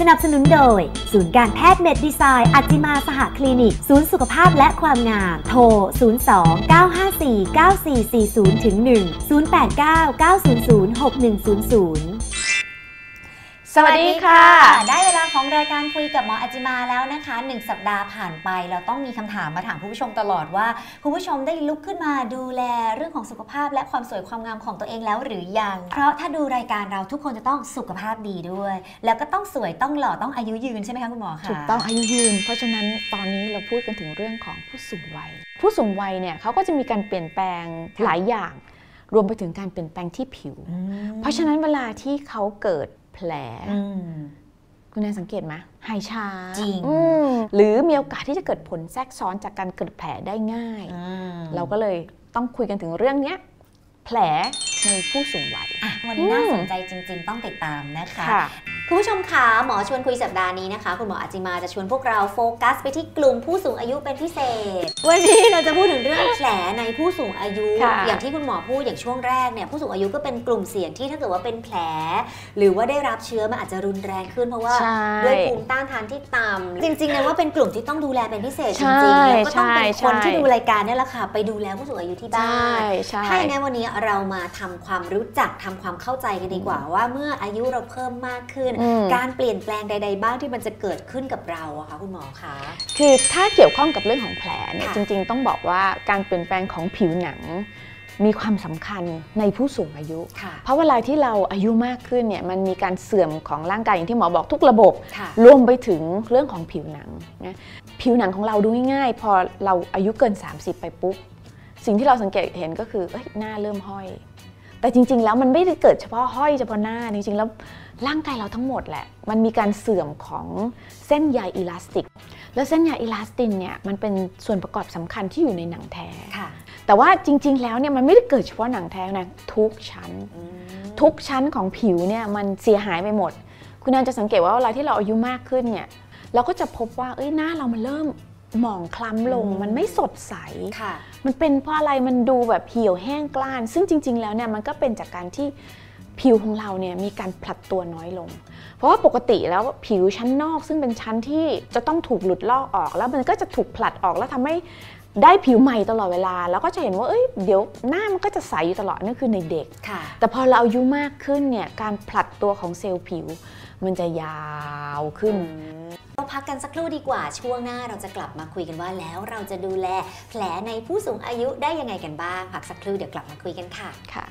สนับสนุนโดย ศูนย์การแพทย์เมดดีไซน์อัจิมาสหคลินิก ศูนย์สุขภาพและความงาม โทร 02 954 9440ถึง1 089 900 6100 สวัสดีค่ะ ได้เวลาของรายการคุยกับหมออาจิมาแล้วนะคะหนึ่งสัปดาห์ผ่านไปเราต้องมีคำถามมาถามผู้ชมตลอดว่าคุณผู้ชมได้ลุกขึ้นมาดูแลเรื่องของสุขภาพ และความสวยความงามของตัวเองแล้วหรือยัง เพราะถ้าดูรายการเราทุกคนจะต้องสุขภาพดีด้วย แล้วก็ต้องสวยต้องหล่อต้องอายุยืนใช่ไหมคะคุณหมอคะถูกต้องอายุยืน เพราะฉะนั้นตอนนี้เราพูดกันถึงเรื่องของผู้สูงวัย ผู้สูงวัยเนี่ยเขาก็จะมีการเปลี่ยนแปลงหลายอย่างรวมไปถึงการเปลี่ยนแปลงที่ผิวอืมเพราะฉะนั้นเวลาที่เขาเกิดแผลอืมคุณนายสังเกตไหมหายช้าจริงอืมหรือมีโอกาสที่จะเกิดผลแทรกซ้อนจากการเกิดแผลได้ง่ายอืมเราก็เลยต้องคุยกันถึงเรื่องเนี้ยแผลในผู้สูงวัยอะวันนี้น่าอืมสนใจจริง ๆ ต้องติดตามนะคะค่ะ คุณผู้ชมคะหมอชวนคุยสัปดาห์นี้นะคะ คุณหมออาจิมาจะชวนพวกเราโฟกัสไปที่กลุ่มผู้สูงอายุเป็นพิเศษ วันนี้เราจะพูดถึงเรื่องแผลในผู้สูงอายุค่ะอย่างที่คุณหมอพูดอย่างช่วงแรกเนี่ยผู้สูงอายุก็เป็นกลุ่มเสี่ยงที่ถ้าเกิดว่าเป็นแผล หรือว่าได้รับเชื้อมันอาจจะรุนแรงขึ้นเพราะว่าใช่ด้วยภูมิต้านทานที่ต่ำจริงๆเนี่ยว่าเป็นกลุ่มที่ต้องดูแลเป็นพิเศษจใช่ริงๆแล้วก็ต้องเป็นใช่คนที่ใช่ดูรายการเนี่ยแหละค่ะไปดูแลผู้สูงอายุที่บ้าใช่นใช่ถ้าอย่างนั้นวันนี้เรามาทำความรู้จักทำความเข้าใจกันดีกว่าว่าเมื่ออายุเราเพิ่มมากขึ้นอืมการเปลี่ยนแปลงใด ๆ บ้างที่มันจะเกิดขึ้นกับเราอะคะคุณหมอคะคือถ้าเกี่ยวข้องกับเรื่องของแผลเนี่ยค่ะจริง ๆ ต้องบอกว่าการเปลี่ยนแปลงของผิวหนังมีความสำคัญในผู้สูงอายุค่ะเพราะเวลาที่เราอายุมากขึ้นเนี่ยมันมีการเสื่อมของร่างกายอย่างที่หมอบอกทุกระบบค่ะรวมไปถึงเรื่องของผิวหนังนะผิวหนังของเราดูง่ายๆพอเราอายุเกิน 30 ไปปุ๊บ สิ่งที่เราสังเกตเห็นก็คือเอ้ยหน้าเริ่มห้อย แต่จริง ๆ แล้วมันไม่ได้เกิดเฉพาะห้อยเฉพาะหน้า จริง ๆ แล้วร่างกายเราทั้งหมดแหละ มันมีการเสื่อมของเส้นใยอิลาสติก แล้วเส้นใยอิลาสตินเนี่ยมันเป็นส่วนประกอบสำคัญที่อยู่ในหนังแท้ค่ะแต่ว่าจริง ๆ แล้วเนี่ยมันไม่ได้เกิดเฉพาะหนังแท้นะทุกชั้นอืมทุกชั้นของผิวเนี่ยมันเสียหายไปหมด คุณนันจะสังเกตว่าเวลาที่เราอายุมากขึ้นเนี่ยเราก็จะพบว่าเอ้ยหน้าเรามันเริ่ม หมองคล้ำลงอืมมันไม่สดใสค่ะมันเป็นเพราะอะไรมันดูแบบเหี่ยวแห้งกล้าน ซึ่งจริง ๆ แล้วเนี่ยมันก็เป็นจากการที่ผิวของเราเนี่ยมีการผลัดตัวน้อยลง เพราะว่าปกติแล้วผิวชั้นนอกซึ่งเป็นชั้นที่จะต้องถูกหลุดลอกออก แล้วมันก็จะถูกผลัดออกแล้วทำให้ได้ผิวใหม่ตลอดเวลา แล้วก็จะเห็นว่าเอ้ยเดี๋ยวหน้ามันก็จะใสอยู่ตลอดนั่นคือในเด็กค่ะแต่พอเราอายุมากขึ้นเนี่ยการผลัดตัวของเซลล์ผิว มันจะยาวขึ้นเรา พักกันสักครู่ดีกว่า ช่วงหน้าเราจะกลับมาคุยกันว่าแล้วเราจะดูแลแผลในผู้สูงอายุได้ยังไงกันบ้าง พักสักครู่เดี๋ยวกลับมาคุยกันค่ะค่ะ